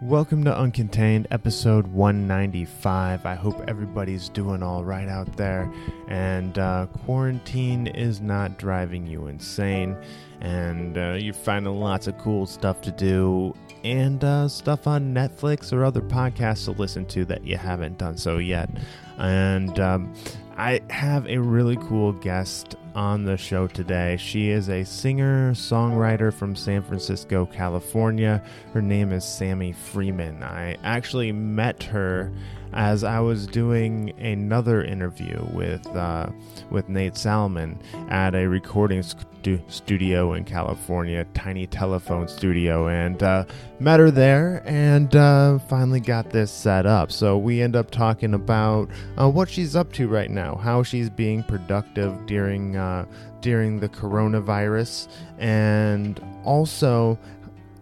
Welcome to Uncontained, episode 195. I hope everybody's doing all right out there, and uh, quarantine is not driving you insane, and uh, you're finding lots of cool stuff to do, and uh, stuff on Netflix or other podcasts to listen to that you haven't done so yet. And um, I have a really cool guest on the show today. She is a singer songwriter from San Francisco, California. Her name is Sammy Freeman. I actually met her as I was doing another interview with uh, with Nate Salomon at a recording stu- studio in California, Tiny Telephone Studio, and uh, met her there and uh, finally got this set up. So we end up talking about uh, what she's up to right now, how she's being productive during uh, during the coronavirus, and also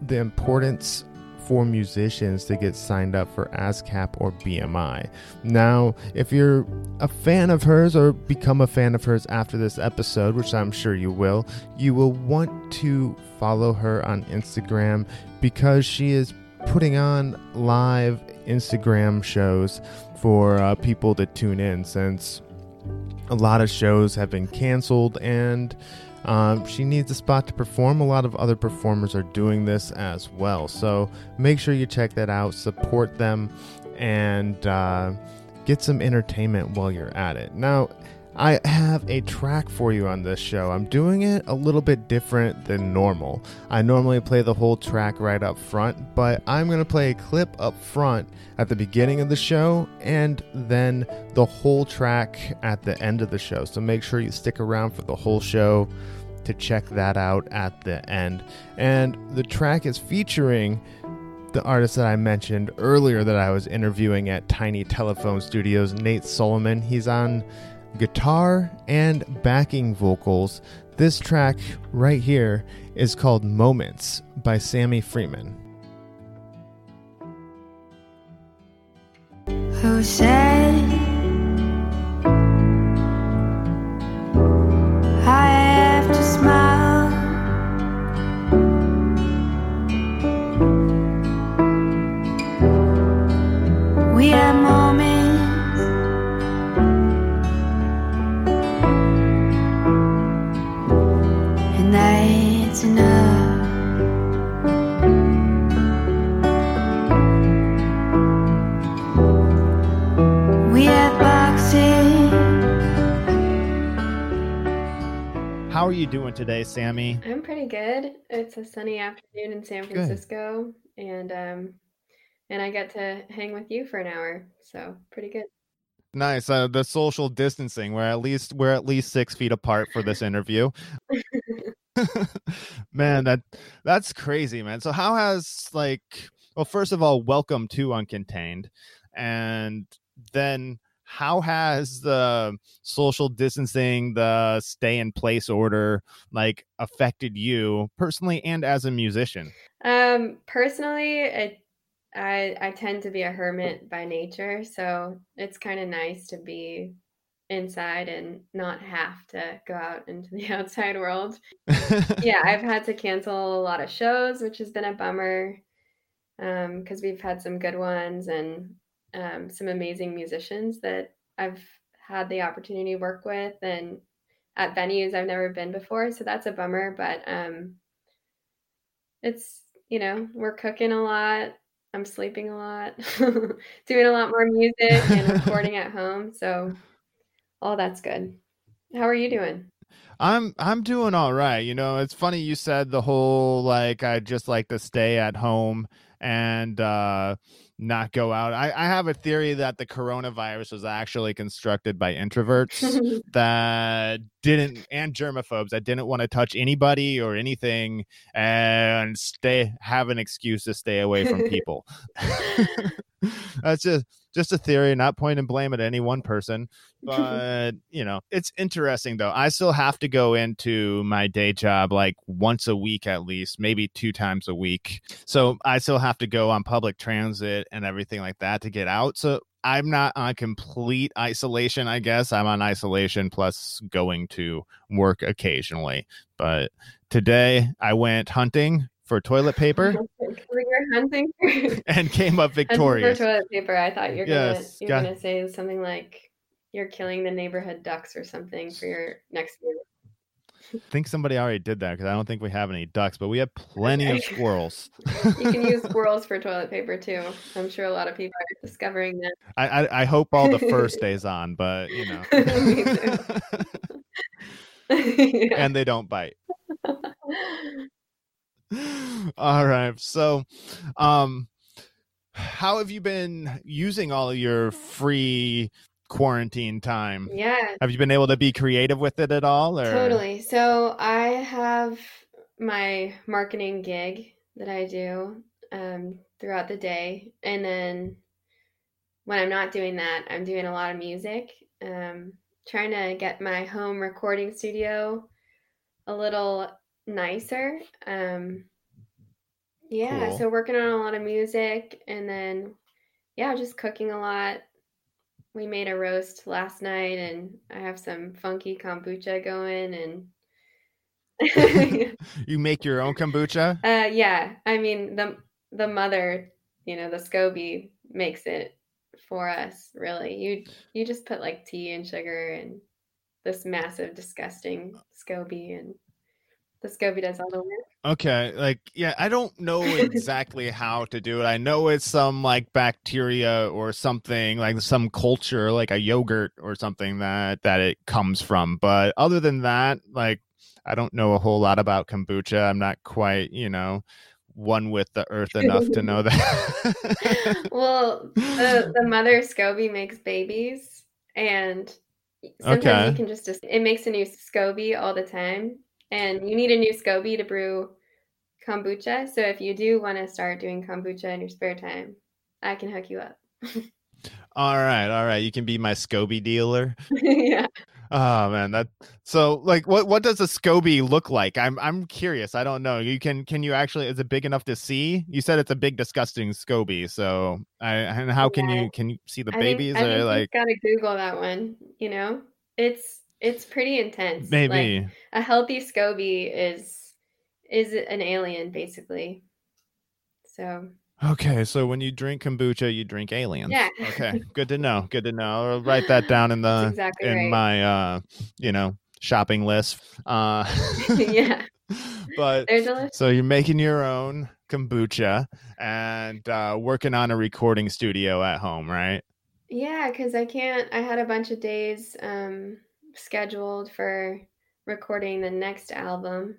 the importance for musicians to get signed up for ASCAP or BMI. Now, if you're a fan of hers or become a fan of hers after this episode, which I'm sure you will, you will want to follow her on Instagram because she is putting on live Instagram shows for uh, people to tune in since a lot of shows have been canceled and um, she needs a spot to perform. A lot of other performers are doing this as well. So make sure you check that out, support them, and uh, get some entertainment while you're at it. Now, I have a track for you on this show. I'm doing it a little bit different than normal. I normally play the whole track right up front, but I'm going to play a clip up front at the beginning of the show and then the whole track at the end of the show. So make sure you stick around for the whole show to check that out at the end. And the track is featuring the artist that I mentioned earlier that I was interviewing at Tiny Telephone Studios, Nate Salomon. He's on guitar and backing vocals. This track right here is called Moments by Sammy Freeman. Who said How are you doing today, Sammy? I'm pretty good. It's a sunny afternoon in San Francisco, and um, and I get to hang with you for an hour, so pretty good. Nice. Uh, the social distancing. We're at least we're at least six feet apart for this interview. man, that that's crazy, man. So how has like well, first of all, welcome to Uncontained, and then how has the social distancing, the stay in place order, like affected you personally and as a musician? Um, personally, it, I I tend to be a hermit by nature, so it's kind of nice to be inside and not have to go out into the outside world. Yeah, I've had to cancel a lot of shows, which has been a bummer, um, because we've had some good ones and um, some amazing musicians that I've had the opportunity to work with and at venues I've never been before. So that's a bummer, but um, it's, you know, we're cooking a lot. I'm sleeping a lot, doing a lot more music and recording at home. So all that's good. How are you doing? I'm I'm doing all right. You know, it's funny you said the whole like I just like to stay at home and uh not go out. I, I have a theory that the coronavirus was actually constructed by introverts that didn't and germaphobes that didn't want to touch anybody or anything and stay have an excuse to stay away from people. That's just just a theory, not point and blame at any one person. But you know, it's interesting though. I still have to go into my day job like once a week at least, maybe two times a week. So I still have to go on public transit and everything like that to get out. So I'm not on complete isolation, I guess. I'm on isolation plus going to work occasionally. But today I went hunting for toilet paper we were hunting and came up hunting for victorious. toilet paper. I thought you're Yes, gonna you got- gonna say something like you're killing the neighborhood ducks or something for your next meal. I think somebody already did that because I don't think we have any ducks, but we have plenty of squirrels. You can use squirrels for toilet paper too. I'm sure a lot of people are discovering that. I, I I hope all the fur stays on, but you know. Yeah. and they don't bite. All right, so, um, how have you been using all of your free quarantine time? yeah, Have you been able to be creative with it at all? Or? Totally. So I have my marketing gig that I do um, throughout the day. And then when I'm not doing that, I'm doing a lot of music, um, trying to get my home recording studio a little nicer. Um, yeah, Cool. so working on a lot of music and then, yeah, just cooking a lot. We made a roast last night and I have some funky kombucha going and You make your own kombucha? uh yeah, I mean the the mother, you know, the SCOBY makes it for us, really. You you just put like tea and sugar and this massive disgusting SCOBY and the SCOBY does all the work. Okay, like yeah, I don't know exactly how to do it. I know it's some like bacteria or something, like some culture, like a yogurt or something that that it comes from. But other than that, like I don't know a whole lot about kombucha. I'm not quite, you know, one with the earth enough to know that. well, the the mother SCOBY makes babies and sometimes Okay. you can just it makes a new SCOBY all the time and you need a new SCOBY to brew kombucha. So if you do want to start doing kombucha in your spare time, I can hook you up. all right, all right. You can be my SCOBY dealer. yeah. Oh man, that so like what what does a SCOBY look like? I'm I'm curious. I don't know. You can can you actually is it big enough to see? You said it's a big disgusting SCOBY. So I and how can you can you see the I babies think or like got to Google that one. You know, it's it's pretty intense. Like, maybe a healthy SCOBY is is an alien basically. So Okay, so when you drink kombucha, you drink aliens. Yeah. Okay, good to know. Good to know. I'll write that down in the exactly in right. my uh you know shopping list. Uh yeah, but. So you're making your own kombucha and uh, working on a recording studio at home, right? Yeah, because I can't. I had a bunch of days um, scheduled for recording the next album,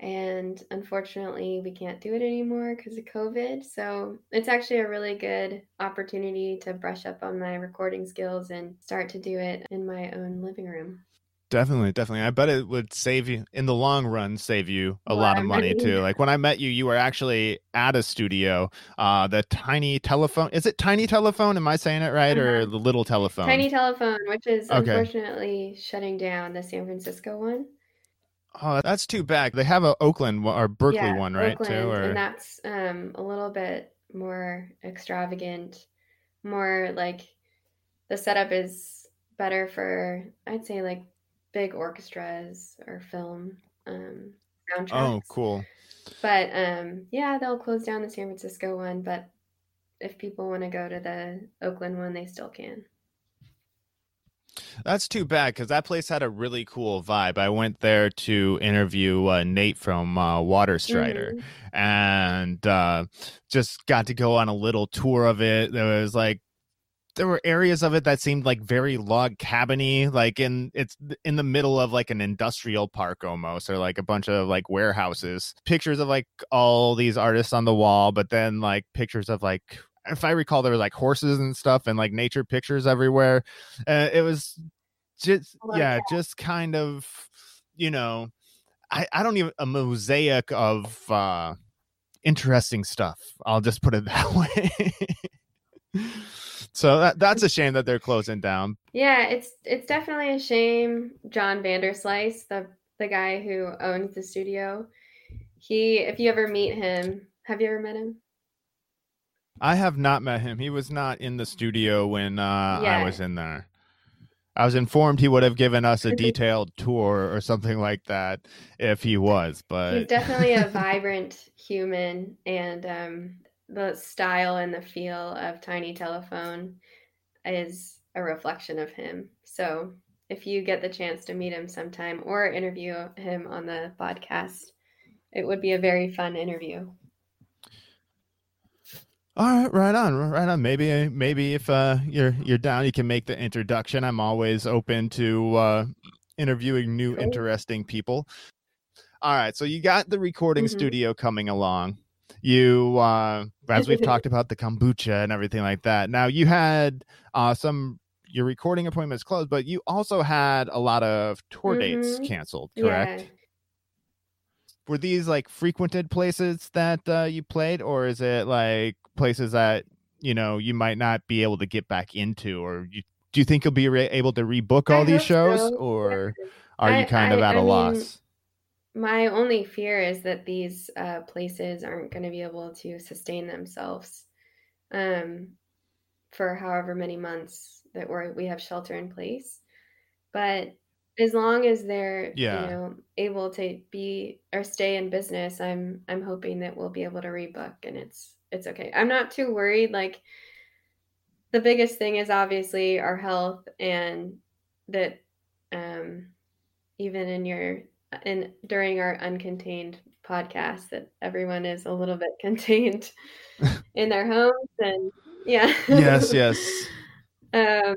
and unfortunately, we can't do it anymore because of COVID. So it's actually a really good opportunity to brush up on my recording skills and start to do it in my own living room. Definitely, definitely. I bet it would save you in the long run, save you a A lot of money too. Like when I met you, you were actually at a studio. Uh, the tiny telephone. Is it tiny telephone? Am I saying it right, or Uh-huh. the little telephone? Tiny Telephone, which is Okay. unfortunately shutting down the San Francisco one. Oh, that's too bad. They have a Oakland or Berkeley yeah, one, right? Oakland, too, or and that's um, a little bit more extravagant, more like the setup is better for I'd say like big orchestras or film um, soundtracks. oh, cool. But um, yeah, they'll close down the San Francisco one, but if people want to go to the Oakland one, they still can. That's too bad because that place had a really cool vibe. I went there to interview uh, Nate from uh, Waterstrider. Mhm. and uh, just got to go on a little tour of it. There was like there were areas of it that seemed like very log cabiny, like in it's in the middle of like an industrial park almost, or like a bunch of like warehouses. Pictures of like all these artists on the wall, but then like pictures of like if I recall, there were like horses and stuff and like nature pictures everywhere. Uh, it was just yeah, that. just kind of you know I, I don't even a mosaic of uh interesting stuff. I'll just put it that way. So that that's a shame that they're closing down. Yeah, it's it's definitely a shame. John Vanderslice, the the guy who owns the studio, he if you ever meet him, have you ever met him? I have not met him. He was not in the studio when uh, I was in there. I was informed he would have given us a detailed tour or something like that if he was, but He's definitely a vibrant human, and um, the style and the feel of Tiny Telephone is a reflection of him. So if you get the chance to meet him sometime or interview him on the podcast, it would be a very fun interview. All right, right on, right on. Maybe, maybe if uh, you're you're down, you can make the introduction. I'm always open to uh, interviewing new, interesting people. All right, so you got the recording Mhm. studio coming along. You, uh, as we've talked about the kombucha and everything like that. Now you had uh, some your recording appointments closed, but you also had a lot of tour dates Mhm. canceled. Correct? Yeah. were these like frequented places that uh, you played or is it like places that you know you might not be able to get back into or you, do you think you'll be re- able to rebook I all these shows so. or are you I- kind of I- at a I mean, loss My only fear is that these uh, places aren't going to be able to sustain themselves um, for however many months that we're, we have shelter in place. But as long as they're Yeah. you know able to be or stay in business, I'm I'm hoping that we'll be able to rebook and it's it's okay. I'm not too worried. Like the biggest thing is obviously our health and that um, even in your in during our uncontained podcast that everyone is a little bit contained in their homes and yeah. Yes yes. Um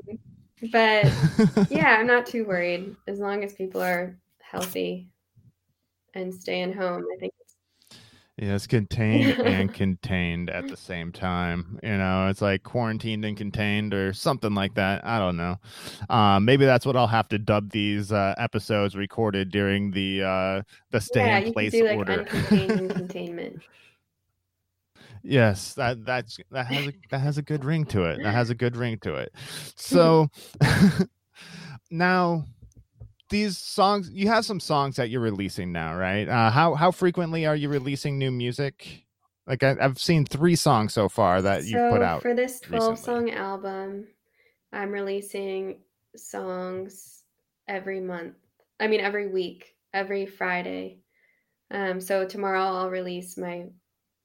but yeah i'm not too worried. As long as people are healthy and staying home i think yes contained and contained at the same time you know it's like quarantined and contained or something like that i don't know um, maybe that's what i'll have to dub these uh, episodes recorded during the uh, the stay yeah in you place can do like order uncontained and containment Yes, that that's that has a that has a good ring to it. That has a good ring to it. So now these songs you have some songs that you're releasing now, right? Uh, how how frequently are you releasing new music? Like I, I've seen three songs so far that you've put out. for this 12 recently. song album, I'm releasing songs every month. I mean, every week, every Friday. Um, so tomorrow I'll release my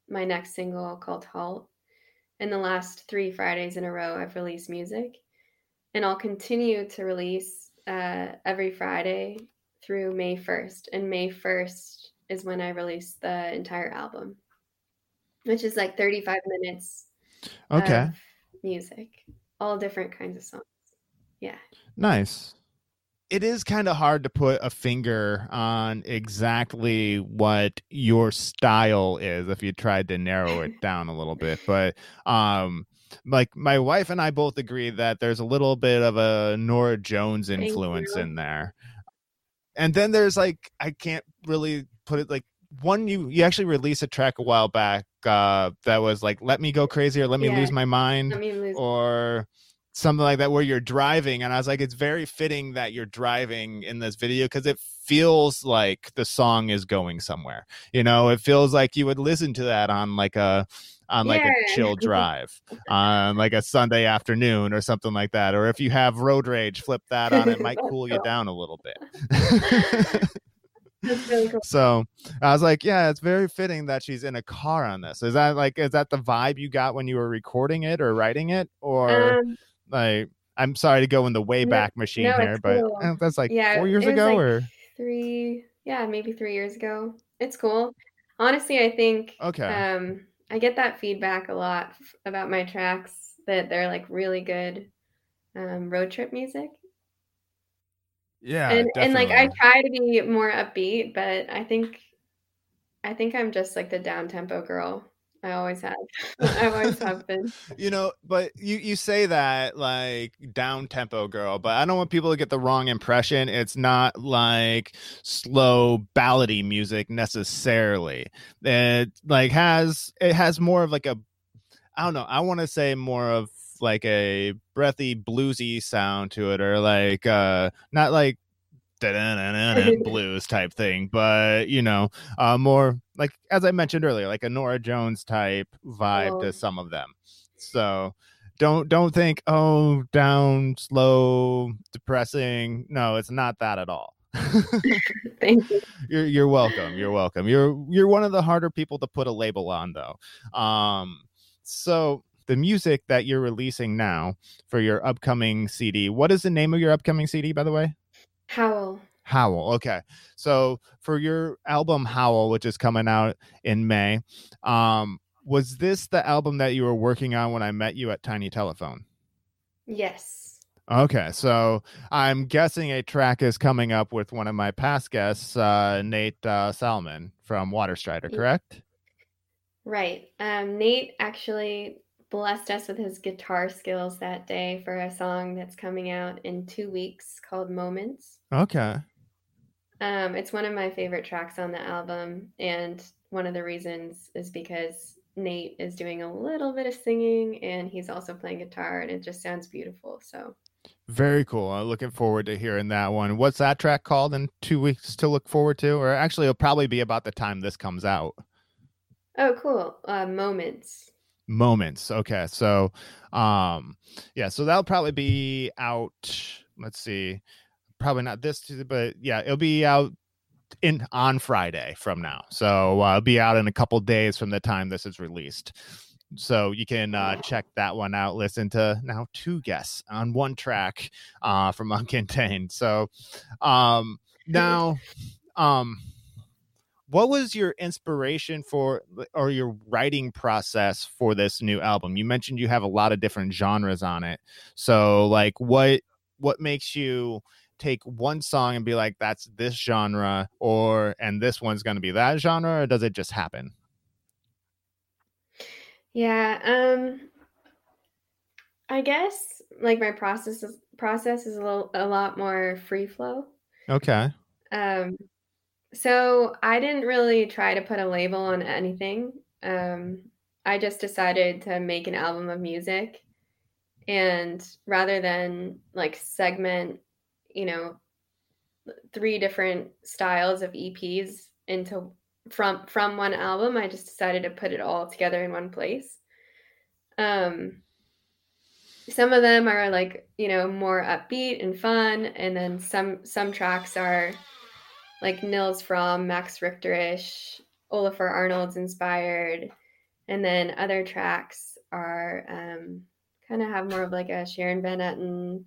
my next single called Halt. And the last three Fridays in a row, I've released music, and I'll continue to release uh, every Friday through May 1st. And May 1st is when I release the entire album, which is like 35 minutes Okay, of music, all different kinds of songs. Yeah. nice. It is kind of hard to put a finger on exactly what your style is if you tried to narrow it down a little bit, but um like my wife and I both agree that there's a little bit of a Norah Jones influence in there. And then there's like I can't really put it like one you you actually released a track a while back uh that was like let me go crazy or let me Yeah. lose my mind Let me lose. or something like that where you're driving and i was like it's very fitting that you're driving in this video because it feels like the song is going somewhere. You know it feels like you would listen to that on like a on like Yeah. a chill drive on like a sunday afternoon or something like that or if you have road rage flip that on it might cool you down a little bit. Really cool. so i was like yeah it's very fitting that she's in a car on this. Is that like is that the vibe you got when you were recording it or writing it or Um, like I'm sorry to go in the way No- back machine no, here, it's but cool. uh, that's like yeah, four years ago, like or three, yeah, maybe three years ago. It's cool. Honestly, I think okay, um, I get that feedback a lot about my tracks that they're like really good um, road trip music. yeah, and and like I try to be more upbeat, but I think I think I'm just like the down tempo girl. I always have. I've always have been. you know, but you you say that like down tempo girl, but I don't want people to get the wrong impression. It's not like slow ballady music necessarily. It like has it has more of like a I don't know. I want to say more of like a breathy bluesy sound to it, or like uh not like blues type thing, but you know, uh more like as I mentioned earlier, like a Norah Jones type vibe Oh. to some of them. So don't don't think oh down, slow, depressing. No, it's not that at all. Thank you. you're you're welcome. You're welcome. You're you're one of the harder people to put a label on though. Um so the music that you're releasing now for your upcoming CD. What is the name of your upcoming CD by the way? Howl. Howl. Okay. So for your album Howl, which is coming out in May, um, was this the album that you were working on when I met you at Tiny Telephone? Yes. Okay. So I'm guessing a track is coming up with one of my past guests, uh, Nate uh, Salmon from Waterstrider, correct? Right. Um, Nate actually blessed us with his guitar skills that day for a song that's coming out in two weeks called Moments. Okay. Um, it's one of my favorite tracks on the album, and one of the reasons is because Nate is doing a little bit of singing and he's also playing guitar, and it just sounds beautiful. So, Very cool. I'm looking forward to hearing that one. What's that track called in two weeks to look forward to? Or actually, it'll probably be about the time this comes out. oh, cool. Uh, Moments. Moments. Okay so um yeah so that'll probably be out let's see probably not this Tuesday, but yeah it'll be out in on friday from now. So uh it'll be out in a couple days from the time this is released. So you can uh check that one out. Listen to now two guests on one track uh from uncontained so um now um what was your inspiration for or your writing process for this new album? You mentioned you have a lot of different genres on it. So like what what makes you take one song and be like that's this genre or and this one's going to be that genre or does it just happen? Yeah, um I guess like my process is, process is a little a lot more free flow. okay. Um so I didn't really try to put a label on anything. Um I just decided to make an album of music and rather than like segment, you know, three different styles of EPs into from from one album, I just decided to put it all together in one place. Um some of them are like, you know, more upbeat and fun and then some some tracks are like Nils Frahm, Max Richterish, Olafur Arnalds inspired, and then other tracks are um, kind of have more of like a Sharon Van Etten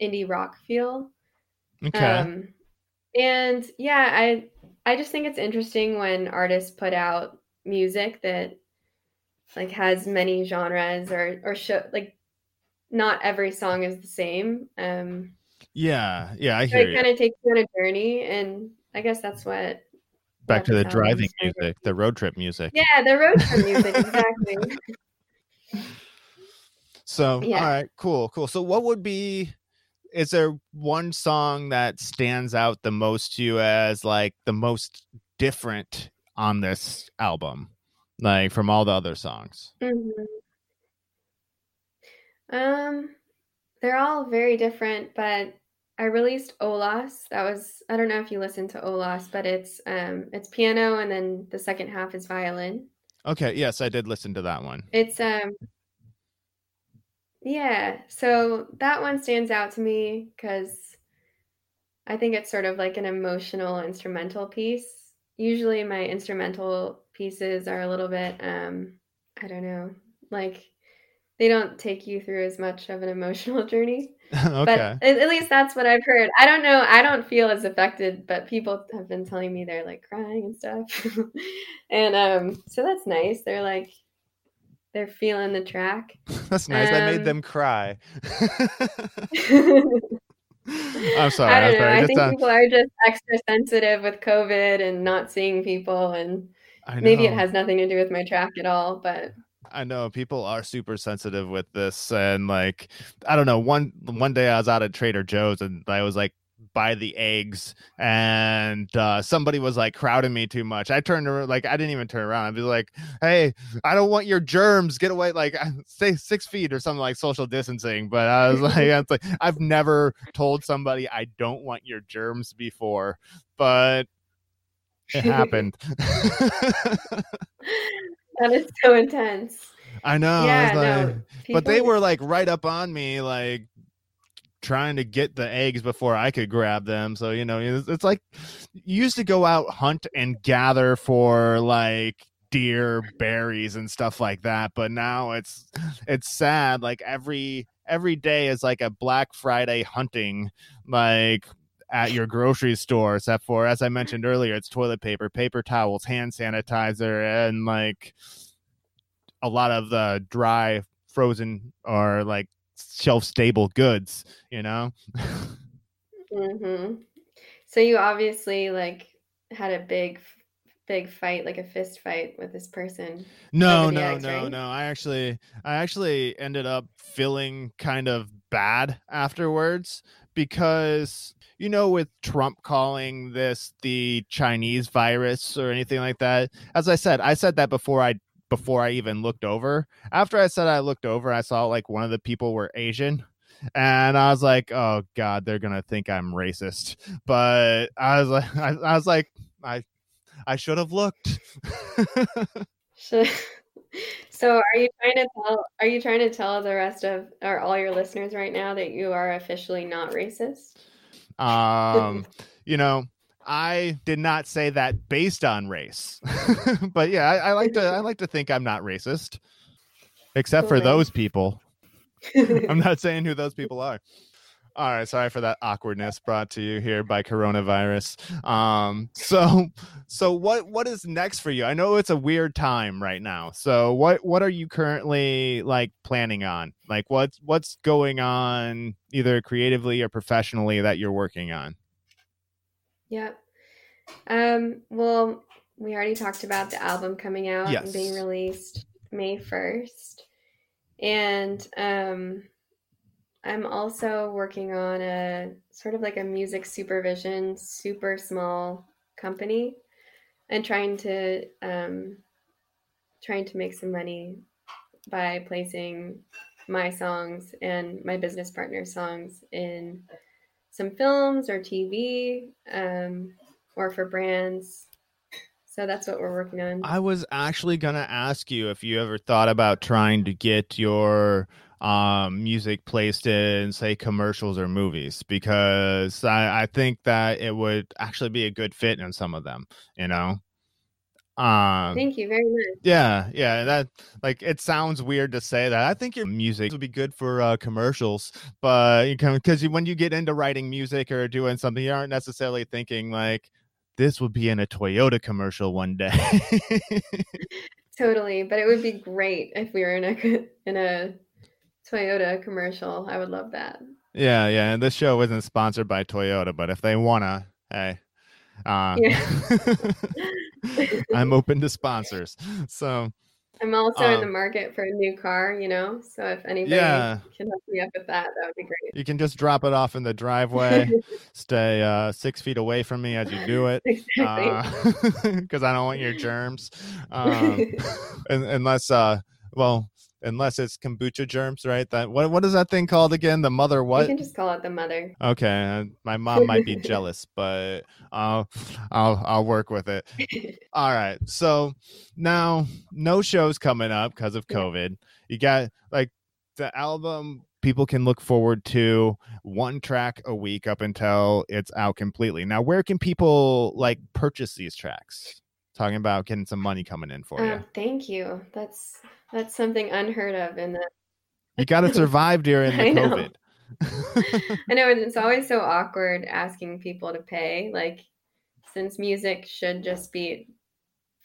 indie rock feel. okay Um, and yeah, I I just think it's interesting when artists put out music that like has many genres or or show like not every song is the same. Um, yeah yeah i so hear it kind of takes you on a journey, and I guess that's what. back to the what this album driving is music the road trip music Yeah, the road trip music exactly. So, Yeah. all right, cool, cool. So, what would be? Is there one song that stands out the most to you as like the most different on this album, like from all the other songs? Mhm. Um, they're all very different, but I released Olas. That was I don't know if you listened to Olas, but it's um it's piano and then the second half is violin. Okay, yes, I did listen to that one. It's um yeah, so that one stands out to me because I think it's sort of like an emotional instrumental piece. Usually my instrumental pieces are a little bit um I don't know, like they don't take you through as much of an emotional journey. okay, But at, at least that's what I've heard. I don't know. I don't feel as affected, but people have been telling me they're like crying and stuff. and um so that's nice. They're like they're feeling the track. that's nice. I made um, them cry. I I'm sorry. don't I'm know. sorry. I think people are just extra sensitive with COVID and not seeing people, and maybe it has nothing to do with my track at all. But I know people are super sensitive with this, and like I don't know. One one day I was out at Trader Joe's and I was like buy the eggs, and uh, somebody was like crowding me too much. I turned around, like I didn't even turn around. i'd be like, "Hey, I don't want your germs. Get away!" Like stay six feet or something like social distancing. But I was like, I was like I've never told somebody I don't want your germs before, but it happened. that is so intense. I know. I yeah, no. like- but they were like right up on me, like trying to get the eggs before I could grab them. So you know, it's, it's like you used to go out hunt and gather for like deer, berries, and stuff like that. But now it's it's sad. Like every every day is like a Black Friday hunting, like at your grocery store except for as i mentioned earlier it's toilet paper paper towels hand sanitizer and like a lot of the dry frozen or like shelf stable goods you know hmm So you obviously like had a big, big fight, like a fist fight with this person. no no eggs, no right? no i actually i actually ended up feeling kind of bad afterwards because you know with trump calling this the chinese virus or anything like that as i said i said that before i before i even looked over after i said i looked over i saw like one of the people were asian and i was like oh god they're gonna think i'm racist but i was like i, I was like i i should have looked So are you trying to tell? Are you trying to tell the rest of or all your listeners right now that you are officially not racist? Um you know i did not say that based on race but yeah I, I like to i like to think i'm not racist except for those people. I'm not saying who those people are all right sorry for that awkwardness brought to you here by coronavirus. Um so so what what is next for you? I know it's a weird time right now. So what what are you currently like planning on? Like what's what's going on either creatively or professionally that you're working on? Yep. Um, well, we already talked about the album coming out and being released May 1st. And um, I'm also working on a sort of like a music supervision, super small company and trying to um, trying to make some money by placing my songs and my business partner's songs in some films or TV um, or for brands. So that's what we're working on. I was actually gonna ask you if you ever thought about trying to get your um, music placed in, say, commercials or movies, because I, I think that it would actually be a good fit in some of them. You know. Um, Thank you very much. yeah, yeah, that like it sounds weird to say that. I think your music would be good for uh, commercials, but you can because when you get into writing music or doing something, you aren't necessarily thinking like this would be in a Toyota commercial one day. Totally, but it would be great if we were in a in a Toyota commercial. I would love that. yeah, yeah. And this show isn't sponsored by Toyota, but if they wanna, hey, uh, I'm open to sponsors. So I'm also in the Um, market for a new car, you know. So if anybody Yeah. can hook me up with that, that would be great. you can just drop it off in the driveway. Stay uh, six feet away from me as you do it. exactly. because I don't want your germs. Um, un- unless, uh, well, unless it's kombucha germs, right? That what what is that thing called again? The mother what? You can just call it the mother. Okay, uh, my mom might be jealous, but I'll I'll I'll work with it. All right, so now no shows coming up because of. COVID. You got like the album people can look forward to one track a week up until it's out completely. Now, where can people like purchase these tracks? Talking about getting some money coming in for you. Um, thank you. That's that's something unheard of in the You got to survive during the I know. COVID. I know and it's always so awkward asking people to pay, like since music should just be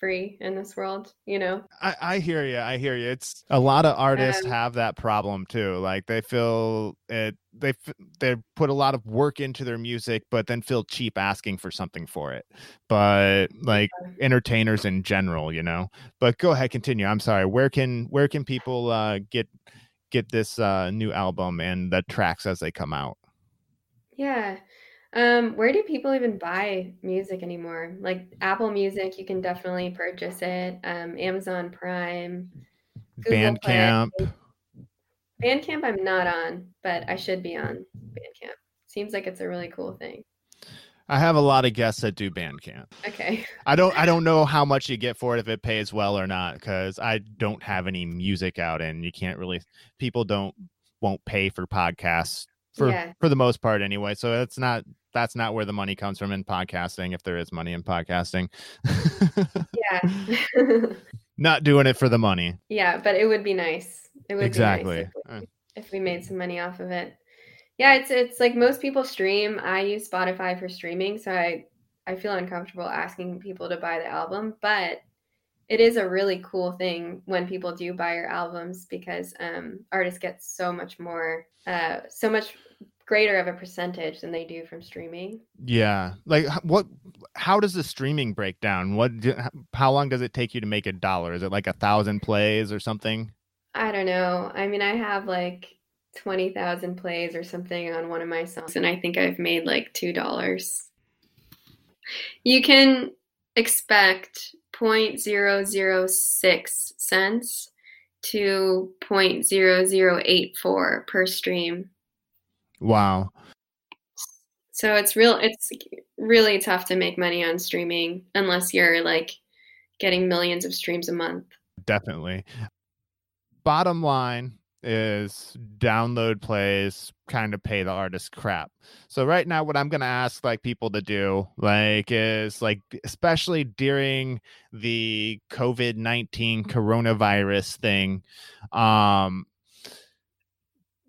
free in this world, you know. I, I hear you. I hear you. It's a lot of artists Um, have that problem too. Like they feel it. They they put a lot of work into their music, but then feel cheap asking for something for it. But like entertainers in general, you know. But go ahead, continue. I'm sorry. Where can where can people uh, get get this uh, new album and the tracks as they come out? Yeah. Um, where do people even buy music anymore? Like Apple Music, you can definitely purchase it. Um, Amazon Prime, Google Play. Bandcamp. Bandcamp, I'm not on, but I should be on Bandcamp. Seems like it's a really cool thing. I have a lot of guests that do Bandcamp. Okay. I don't I don't know how much you get for it if it pays well or not because I don't have any music out and you can't really people don't won't pay for podcasts for Yeah. for the most part anyway. So it's not that's not where the money comes from in podcasting if there is money in podcasting. Yeah. not doing it for the money. yeah, but it would be nice. It would Exactly. be nice if, if we made some money off of it. Yeah, it's it's like most people stream. I use Spotify for streaming, so I I feel uncomfortable asking people to buy the album, but it is a really cool thing when people do buy your albums because um, artists get so much more, uh, so much greater of a percentage than they do from streaming. Yeah. Like what how does the streaming break down? What how long does it take you to make a dollar? Is it like a thousand plays or something? I don't know. I mean, I have like 20,000 plays or something on one of my songs, and I think I've made like $2. You can expect 0.006 cents to 0.0084 per stream. Wow. So it's real it's really tough to make money on streaming unless you're like getting millions of streams a month. Definitely. Bottom line is download plays kind of pay the artist crap. So right now what I'm going to ask like people to do like is like especially during the COVID-19 coronavirus thing um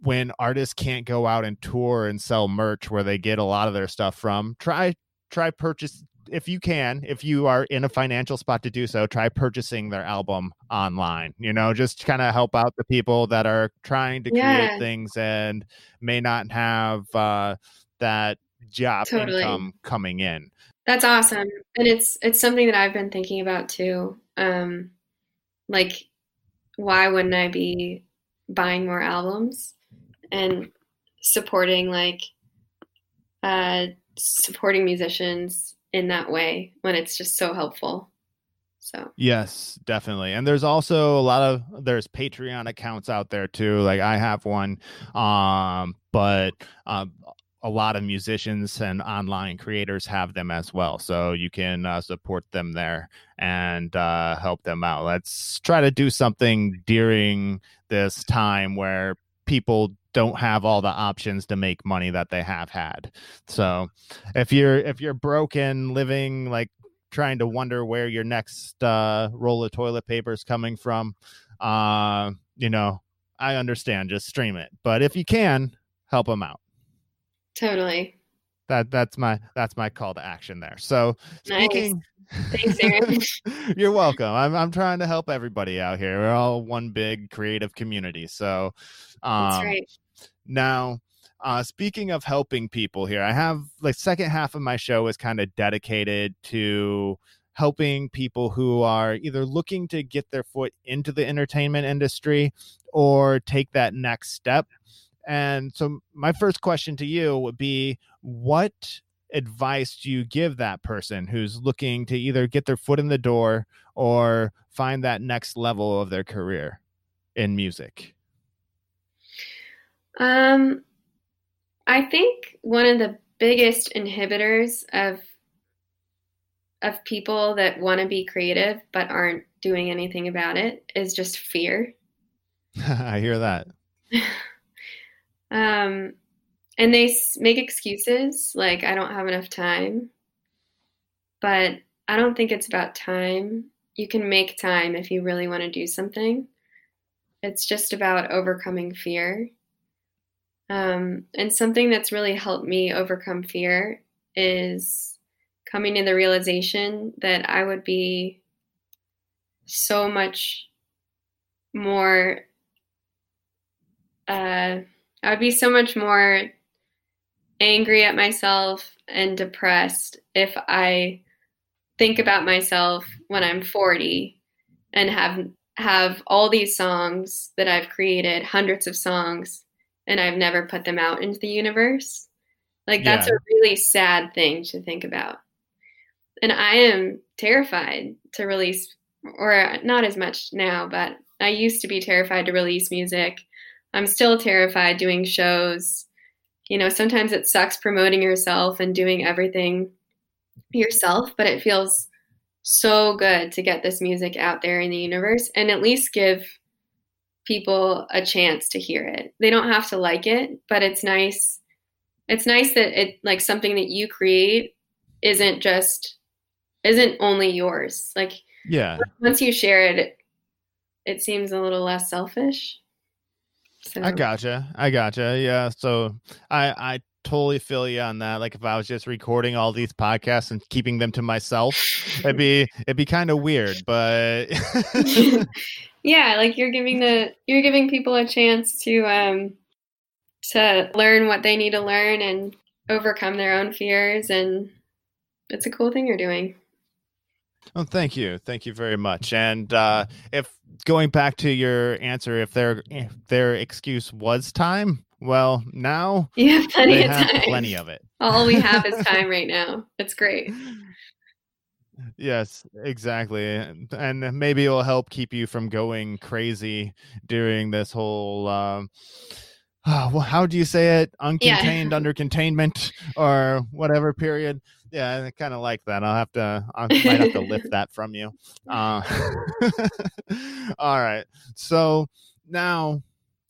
when artists can't go out and tour and sell merch where they get a lot of their stuff from, try try purchase if you can, if you are in a financial spot to do so, try purchasing their album online. You know, just kind of help out the people that are trying to create things and may not have uh, that job Totally. income coming in. That's awesome. And it's it's something that I've been thinking about too. Um like why wouldn't I be buying more albums and supporting like uh supporting musicians in that way when it's just so helpful. So Yes, definitely. And there's also a lot of there's Patreon accounts out there too. Like I have one, um, but um, a lot of musicians and online creators have them as well. So you can uh, support them there and uh, help them out. Let's try to do something during this time where people don't have all the options to make money that they have had. So if you're if you're broken living like trying to wonder where your next uh, roll of toilet paper is coming from, uh, you know, I understand. Just stream it. But if you can, help them out. totally. That that's my that's my call to action there. So Nice. Thanks, Aaron. you're welcome. I'm I'm trying to help everybody out here. We're all one big creative community. So um, That's right. Now, uh, speaking of helping people here, I have like second half of my show is kind of dedicated to helping people who are either looking to get their foot into the entertainment industry or take that next step. And so my first question to you would be what advice do you give that person who's looking to either get their foot in the door or find that next level of their career in music? Um, I think one of the biggest inhibitors of of people that want to be creative but aren't doing anything about it is just fear. I hear that. Um, and they s- make excuses like I don't have enough time. But I don't think it's about time. You can make time if you really want to do something. It's just about overcoming fear. Um, and something that's really helped me overcome fear is coming to the realization that I would be so much more uh, I would be so much more angry at myself and depressed if I think about myself when I'm 40 and have have all these songs that I've created, hundreds of songs, and I've never put them out into the universe. Like that's Yeah. a really sad thing to think about. And I am terrified to release or not as much now, but I used to be terrified to release music. I'm still terrified doing shows you know, sometimes it sucks promoting yourself and doing everything yourself, but it feels so good to get this music out there in the universe and at least give people a chance to hear it. They don't have to like it, but it's nice. It's nice that it like something that you create isn't just isn't only yours. Like yeah. Once you share it, it, it seems a little less selfish. So. I gotcha. I gotcha. Yeah. So I I totally feel you on that. Like if I was just recording all these podcasts and keeping them to myself, it'd be it'd be kind of weird. But yeah, like you're giving the you're giving people a chance to um to learn what they need to learn and overcome their own fears and it's a cool thing you're doing. Oh, thank you, thank you very much. And uh, if going back to your answer, if their if their excuse was time, well, now you have plenty of have time. Plenty of it. All we have is time right now. It's great. Yes, exactly. And maybe it'll help keep you from going crazy during this whole um oh, well, how do you say it? Uncontained Yeah. under containment or whatever period. Yeah, I kind of like that. I'll have to I might have to lift that from you. Uh, all right. So now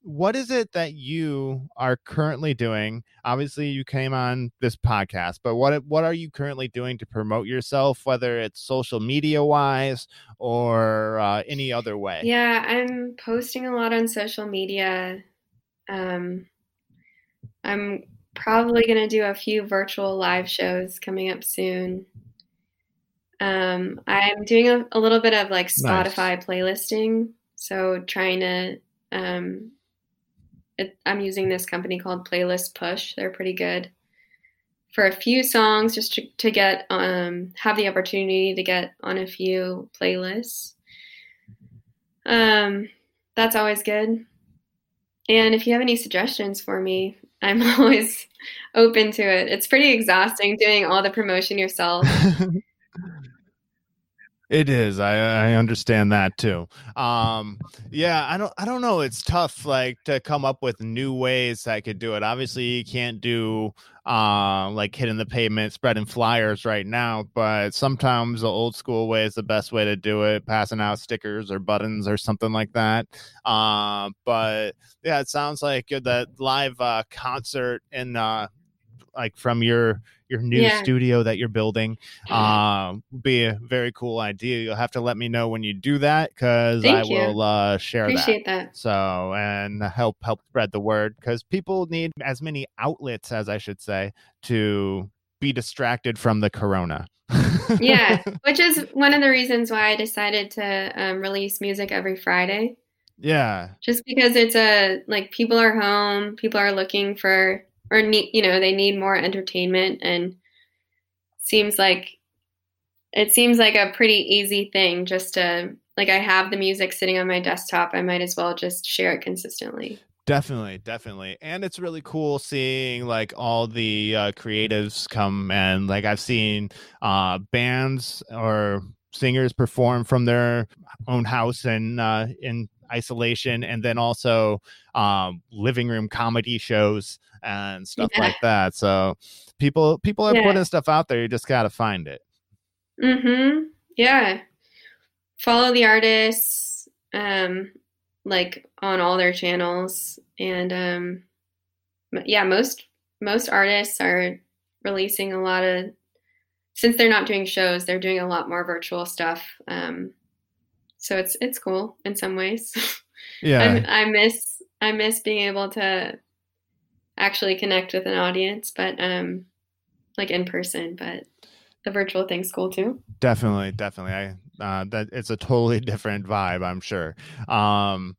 what is it that you are currently doing? Obviously, you came on this podcast, but what what are you currently doing to promote yourself, whether it's social media wise or uh, any other way? Yeah, I'm posting a lot on social media. Um, I'm probably going to do a few virtual live shows coming up soon. Um, I'm doing a, a little bit of like Spotify playlisting. So trying to, um, it, I'm using this company called Playlist Push. They're pretty good for a few songs just to, to get, um, have the opportunity to get on a few playlists. Um, that's always good. And if you have any suggestions for me, I'm always open to it. It's pretty exhausting doing all the promotion yourself. It is. I I understand that too. Um yeah, I don't I don't know. It's tough like to come up with new ways I could do it. Obviously, you can't do uh like hitting the pavement, spreading flyers right now, but sometimes the old school way is the best way to do it, passing out stickers or buttons or something like that. Um but yeah, it sounds like that live uh concert in uh like from your your new Yeah. studio that you're building um be a very cool idea you'll have to let me know when you do that because i you. will uh share that that. so and help help spread the word because people need as many outlets as i should say to be distracted from the corona Yeah, which is one of the reasons why I decided to um, release music every Friday. yeah Just because it's a like people are home, people are looking for or need you know they need more entertainment and seems like it seems like a pretty easy thing just to like I have the music sitting on my desktop. I might as well just share it consistently. Definitely, definitely. And it's really cool seeing like all the uh, creatives come and like I've seen uh bands or singers perform from their own house and uh in isolation and then also um living room comedy shows and stuff Yeah. like that. So people people are Yeah. putting stuff out there, you just got to find it. Mm-hmm. Yeah. Follow the artists, um, like on all their channels, and um, yeah, most most artists are releasing a lot of since they're not doing shows, they're doing a lot more virtual stuff. Um, so it's it's cool in some ways. Yeah. I, I miss I miss being able to actually connect with an audience, but um, like in person. But the virtual thing's cool too. Definitely, definitely. I uh, that it's a totally different vibe. I'm sure. Um,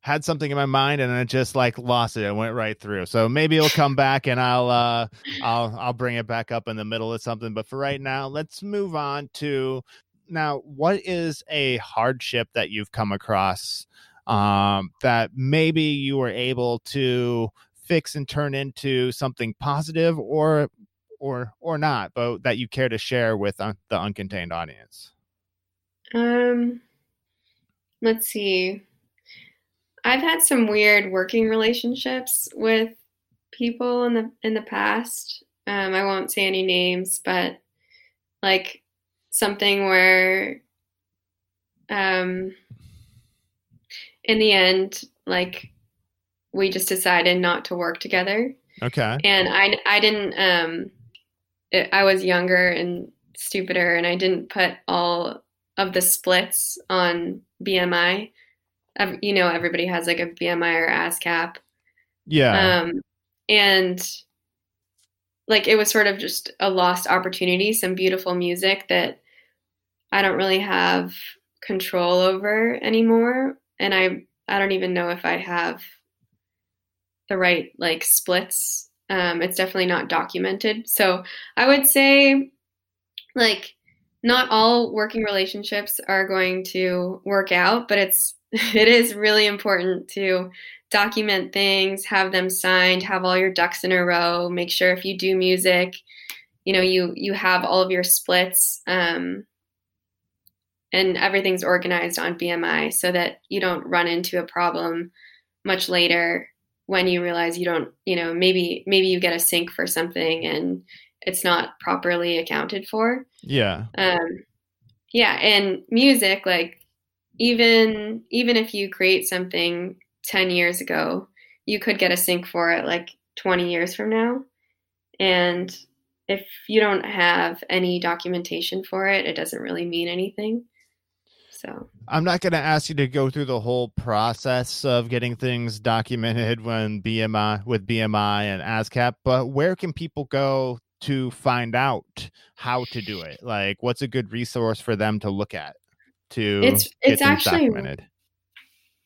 had something in my mind and I just like lost it. It went right through. So maybe it'll come back and I'll uh, I'll I'll bring it back up in the middle of something. But for right now, let's move on to now. What is a hardship that you've come across um, that maybe you were able to fix and turn into something positive, or or or not, but that you care to share with uh, the uncontained audience? Um, let's see. I've had some weird working relationships with people in the in the past. Um, I won't say any names, but like something where um in the end like we just decided not to work together Okay. and i i didn't um it, i was younger and stupider and i didn't put all of the splits on bmi Ev- you know everybody has like a bmi or ascap Yeah. um, and like it was sort of just a lost opportunity, some beautiful music that I don't really have control over anymore. And I I don't even know if I have the right like splits. Um, it's definitely not documented. So I would say like not all working relationships are going to work out, but it's it is really important to document things, have them signed, have all your ducks in a row, make sure if you do music, you know, you you have all of your splits um, and everything's organized on BMI so that you don't run into a problem much later when you realize you don't, you know, maybe maybe you get a sync for something and it's not properly accounted for. yeah. Um, yeah, and music, like even even if you create something ten years ago, you could get a sync for it like twenty years from now. And if you don't have any documentation for it, it doesn't really mean anything. So I'm not going to ask you to go through the whole process of getting things documented when BMI with BMI and ASCAP, but where can people go to find out how to do it? Like, what's a good resource for them to look at to It's- get it's actually- documented?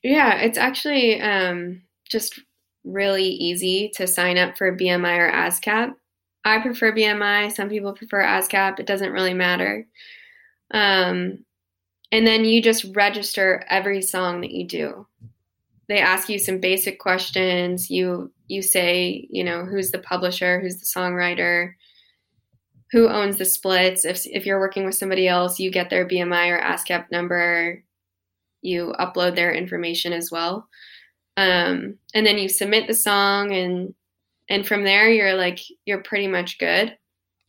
yeah, it's actually um, just really easy to sign up for BMI or ASCAP. I prefer BMI. Some people prefer ASCAP. It doesn't really matter. Um, and then you just register every song that you do. They ask you some basic questions. You you say, you know, who's the publisher, who's the songwriter, who owns the splits. If if you're working with somebody else, you get their BMI or ASCAP number. You upload their information as well, um, and then you submit the song, and and from there you're like you're pretty much good.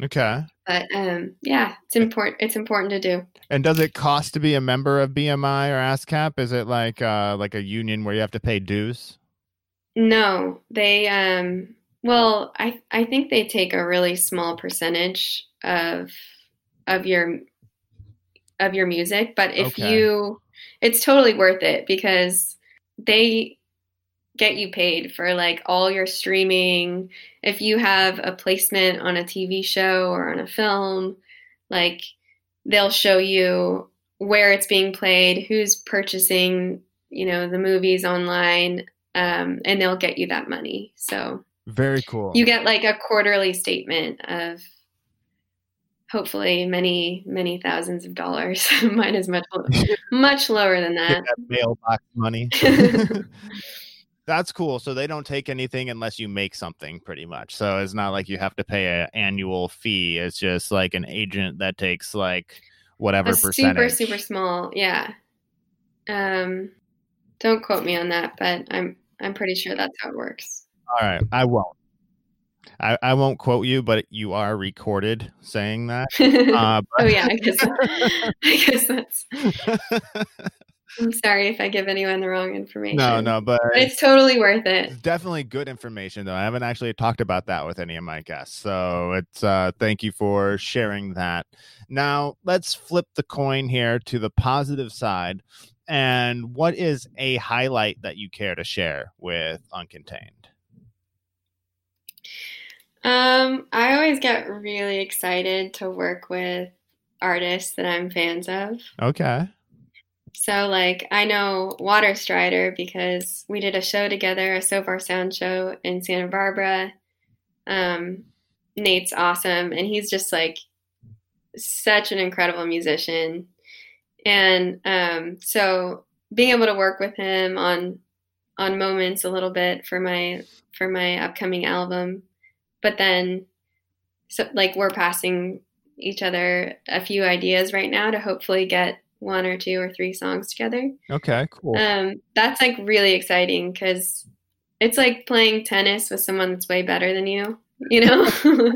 Okay. But um, yeah, it's important. It's important to do. And does it cost to be a member of BMI or ASCAP? Is it like uh like a union where you have to pay dues? No, they um well, I I think they take a really small percentage of of your of your music, but if Okay. you it's totally worth it because they get you paid for like all your streaming. If you have a placement on a TV show or on a film, like they'll show you where it's being played, who's purchasing, you know, the movies online, um, and they'll get you that money. So Very cool. you get like a quarterly statement of hopefully many, many thousands of dollars. Mine is much, much lower than Get that. that mailbox money. That's cool. So they don't take anything unless you make something, pretty much. So it's not like you have to pay an annual fee. It's just like an agent that takes like whatever A percentage. super, super small. Yeah. Um, don't quote me on that, but I'm, I'm pretty sure that's how it works. All right, I won't. I, I won't quote you, but you are recorded saying that. Uh, oh yeah, I guess, I guess that's, I'm sorry if I give anyone the wrong information. no, no, but But it's totally worth it. Definitely good information though. I haven't actually talked about that with any of my guests. So it's uh thank you for sharing that. Now, let's flip the coin here to the positive side. And what is a highlight that you care to share with Uncontained? Um, I always get really excited to work with artists that I'm fans of. Okay. So, like, I know Waterstrider because we did a show together, a Sofar Sound show in Santa Barbara. Um, Nate's awesome, and he's just like such an incredible musician. And um, so, being able to work with him on on moments a little bit for my for my upcoming album, but then, so like, we're passing each other a few ideas right now to hopefully get one or two or three songs together. Okay, cool. Um, that's like really exciting because it's like playing tennis with someone that's way better than you. You know,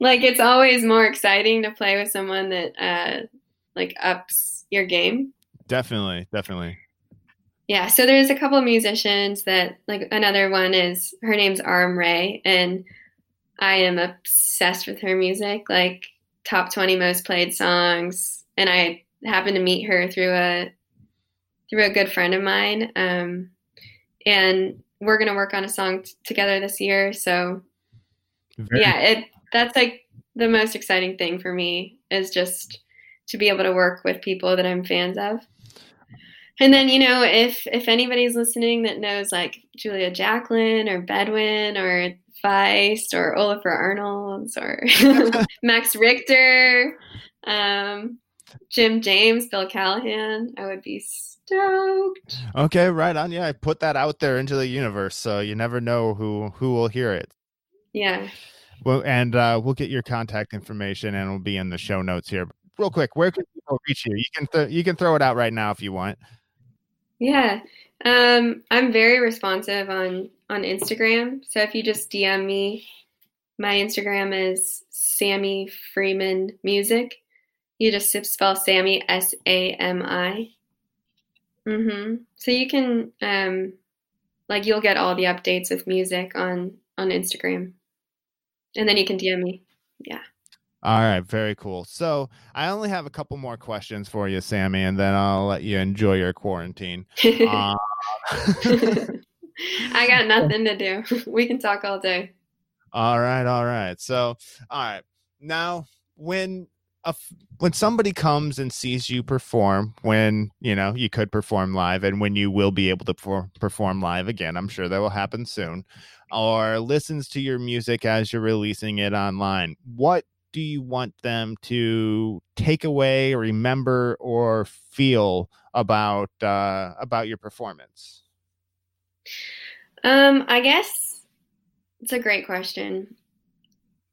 like it's always more exciting to play with someone that uh, like ups your game. Definitely, definitely. Yeah, so there's a couple of musicians that like another one is her name's Arm Ray and I am obsessed with her music, like top 20 most played songs and I happened to meet her through a through a good friend of mine. Um, and we're going to work on a song t- together this year, so Very- yeah, it that's like the most exciting thing for me is just to be able to work with people that I'm fans of. And then, you know, if if anybody's listening that knows like Julia Jacklin or Bedouine or Feist or Olafur Arnalds or Max Richter, um, Jim James, Bill Callahan, I would be stoked. Okay, right on. Yeah, I put that out there into the universe, so you never know who who will hear it. Yeah. Well, and uh, we'll get your contact information, and it'll be in the show notes here. Real quick, where can people reach you? You can th- you can throw it out right now if you want. Yeah. Um, I'm very responsive on on Instagram. So if you just DM me, my Instagram is Sammy Freeman Music. You just spell Sammy S A M I. Mhm. So you can um like you'll get all the updates with music on on Instagram. And then you can DM me. Yeah. All right, very cool. So I only have a couple more questions for you, Sammy, and then I'll let you enjoy your quarantine. Uh, I got nothing to do. We can talk all day. all right, all right. So, all right. Now, when when somebody comes and sees you perform, when you know you could perform live, and when you will be able to per- perform live again, I'm sure that will happen soon, or listens to your music as you're releasing it online, what do you want them to take away, remember, or feel about uh, about your performance? Um, I guess it's a great question.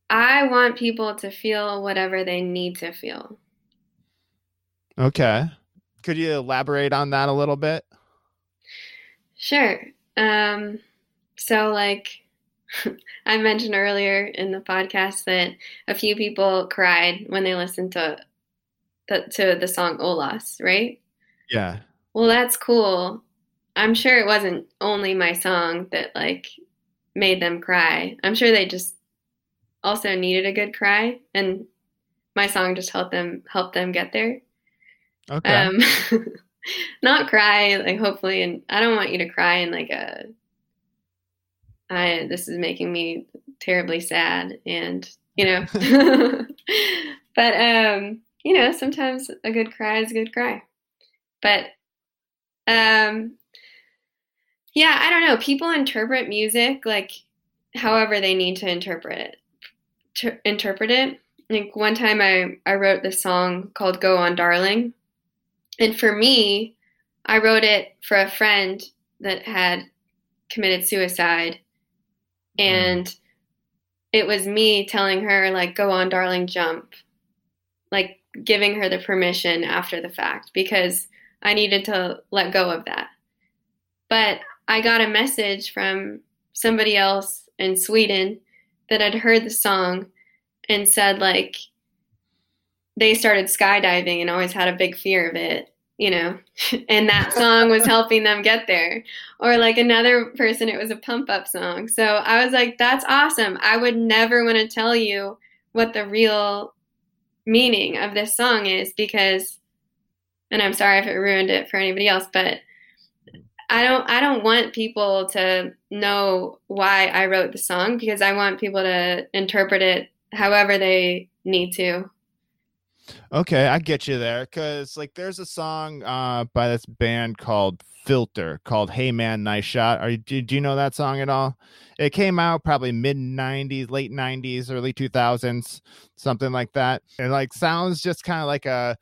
I want people to feel whatever they need to feel. Okay. Could you elaborate on that a little bit? Sure. Um, so like I mentioned earlier in the podcast that a few people cried when they listened to the, to the song Olas, right? Yeah. Well, that's cool. I'm sure it wasn't only my song that like made them cry. I'm sure they just also needed a good cry and my song just helped them help them get there. Okay. Um not cry like hopefully and I don't want you to cry in like a I this is making me terribly sad and you know but um you know sometimes a good cry is a good cry. But um yeah, I don't know. People interpret music like however they need to interpret it. To interpret it. Like one time I I wrote this song called Go On Darling. And for me, I wrote it for a friend that had committed suicide mm-hmm. and it was me telling her like go on darling jump like giving her the permission after the fact because I needed to let go of that. But I got a message from somebody else in Sweden that had heard the song and said like they started skydiving and always had a big fear of it, you know, and that song was helping them get there. Or like another person, it was a pump up song. So I was like, that's awesome. I would never want to tell you what the real meaning of this song is because and I'm sorry if it ruined it for anybody else, but I don't I don't want people to know why I wrote the song because I want people to interpret it however they need to. Okay, I get you there. Cause like there's a song uh by this band called Filter called Hey Man Nice Shot. Are you do, do you know that song at all? It came out probably mid nineties, late nineties, early two thousands, something like that. It like sounds just kind of like a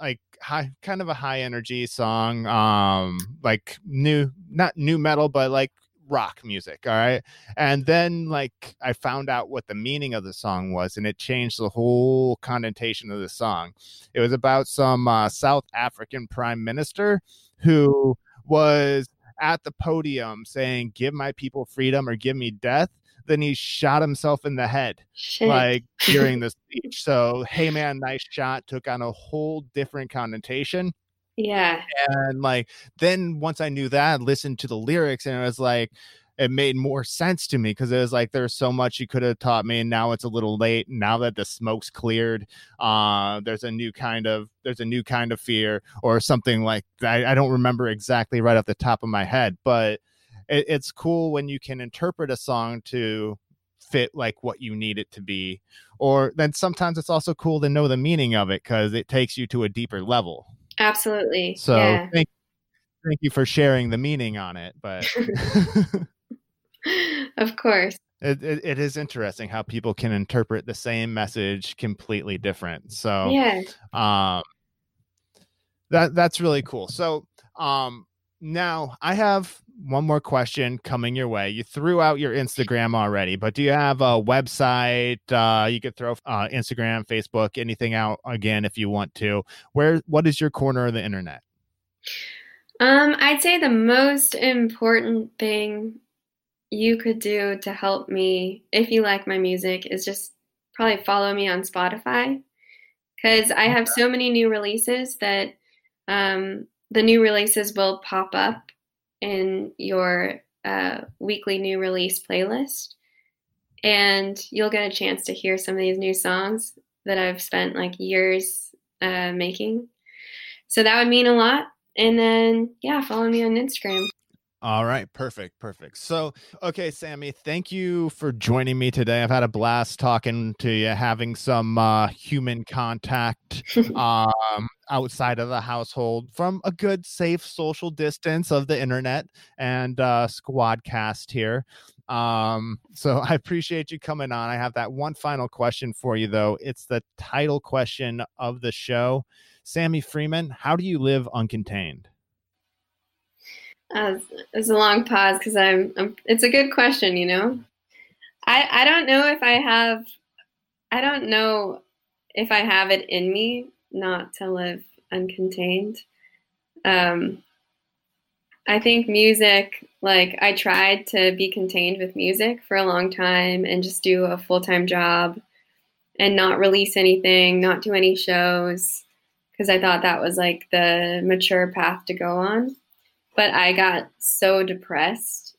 like high kind of a high energy song. Um like new not nu metal, but like rock music all right and then like i found out what the meaning of the song was and it changed the whole connotation of the song it was about some uh, south african prime minister who was at the podium saying, Give my people freedom or give me death, then he shot himself in the head Shit. like during the speech. So, hey man, nice shot took on a whole different connotation. yeah. And like then once I knew that, I listened to the lyrics and it was like it made more sense to me because it was like there's so much you could have taught me and now it's a little late now that the smoke's cleared uh there's a new kind of there's a new kind of fear or something like I, I don't remember exactly right off the top of my head but it, it's cool when you can interpret a song to fit like what you need it to be or then sometimes it's also cool to know the meaning of it because it takes you to a deeper level Absolutely. so yeah. thank, thank you for sharing the meaning on it. But of course. it, it, it is interesting how people can interpret the same message completely different. So Yeah. um, that that's really cool. So um, now I have one more question coming your way. You threw out your Instagram already, but do you have a website? Uh, you could throw uh, Instagram, Facebook, anything out again if you want to. Where what is your corner of the internet? Um, I'd say the most important thing you could do to help me, if you like my music, is just probably follow me on Spotify. Because I have so many new releases that um, the new releases will pop up in your uh, weekly new release playlist. And you'll get a chance to hear some of these new songs that I've spent like years uh, making. So that would mean a lot. And then, yeah, follow me on Instagram. All right, perfect, perfect. So, okay, Sammy, thank you for joining me today. I've had a blast talking to you, having some uh, human contact um, outside of the household from a good, safe social distance of the internet and uh, Squadcast here. Um, so I appreciate you coming on. I have that one final question for you, though. It's the title question of the show. Sammy Freeman, how do you live uncontained? Uh, it's a long pause because I'm, I'm. It's a good question, you know. I I don't know if I have. I don't know if I have it in me not to live uncontained. Um, I think music. Like I tried to be contained with music for a long time and just do a full time job, and not release anything, not do any shows, because I thought that was like the mature path to go on but I got so depressed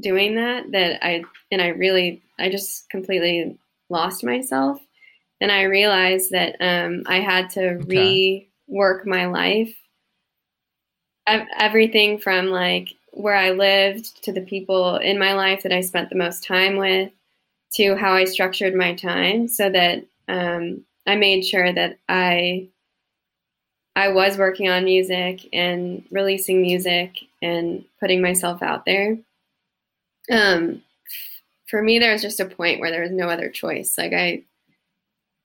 doing that that I and I really I just completely lost myself and I realized that um, I had to Okay. rework my life Ev- everything from like where I lived to the people in my life that I spent the most time with to how I structured my time so that um, I made sure that I I was working on music and releasing music and putting myself out there. Um, for me, there was just a point where there was no other choice. Like I,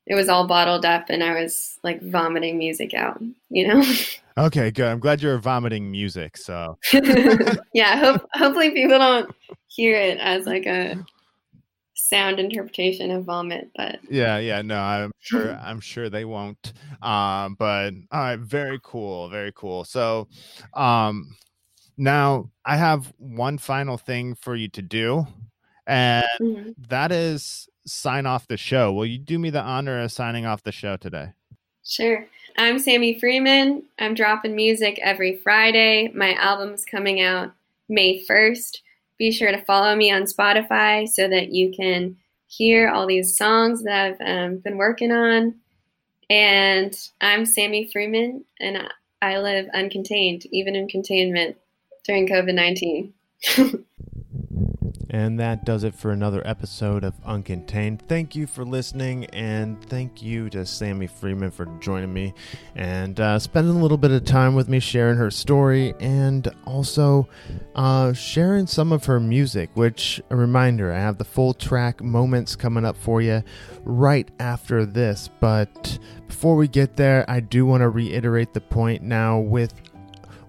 it was all bottled up, and I was like vomiting music out. You know? Okay, good. I'm glad you're vomiting music. So, yeah. Hope hopefully people don't hear it as like a sound interpretation of vomit, but yeah, yeah, no, I'm sure, I'm sure they won't. Um, but all right, very cool, very cool. So, um, now I have one final thing for you to do, and Mhm. that is sign off the show. Will you do me the honor of signing off the show today? Sure. I'm Sammy Freeman. I'm dropping music every Friday. My album's coming out May 1st. Be sure to follow me on Spotify so that you can hear all these songs that I've um, been working on. And I'm Sammy Freeman, and I- live uncontained, even in containment during COVID 19. And that does it for another episode of Uncontained. Thank you for listening, and thank you to Sammy Freeman for joining me and uh, spending a little bit of time with me, sharing her story, and also uh, sharing some of her music. Which, a reminder, I have the full track moments coming up for you right after this. But before we get there, I do want to reiterate the point now with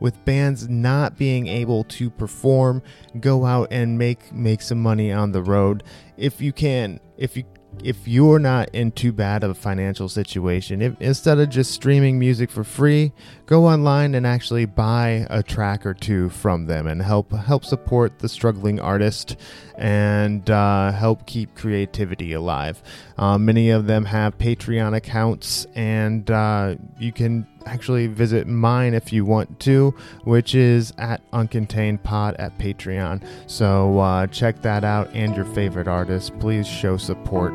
with bands not being able to perform go out and make make some money on the road. If you can if you if you're not in too bad of a financial situation, if instead of just streaming music for free, go online and actually buy a track or two from them and help help support the struggling artist and uh, help keep creativity alive. Uh, many of them have Patreon accounts, and uh, you can actually visit mine if you want to, which is at Uncontained Pod at Patreon. So uh, check that out and your favorite artists. Please show support.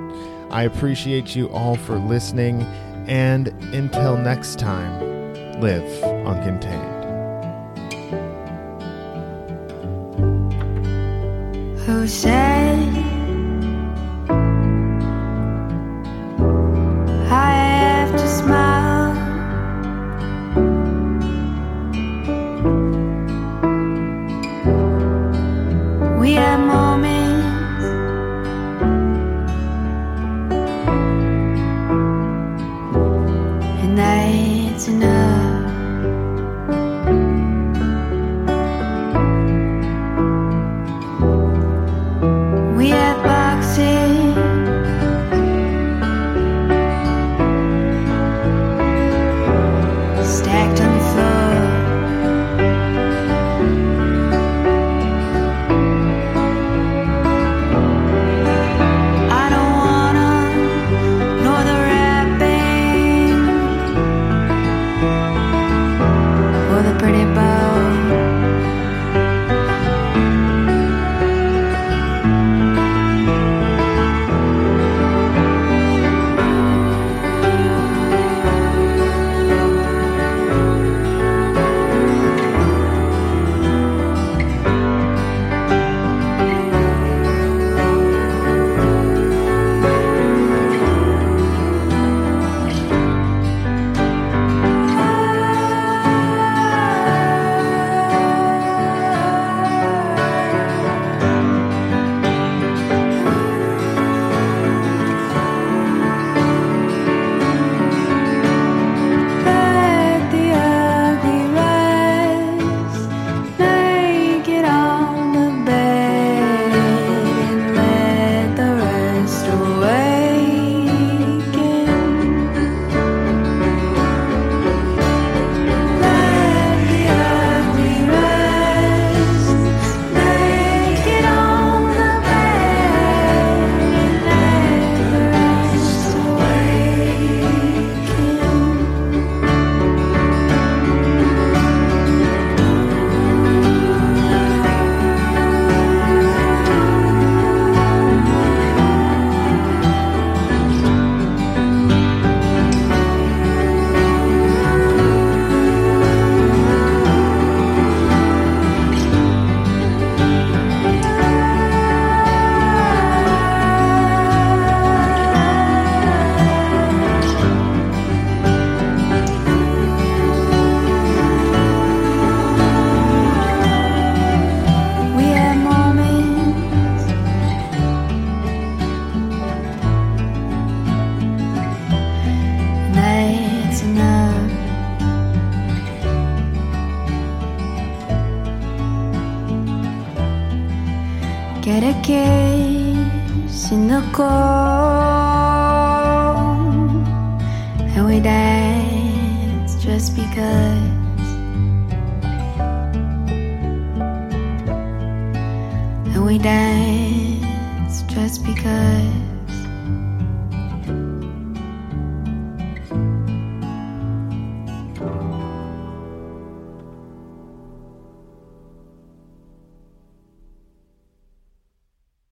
I appreciate you all for listening, and until next time, live uncontained. Who said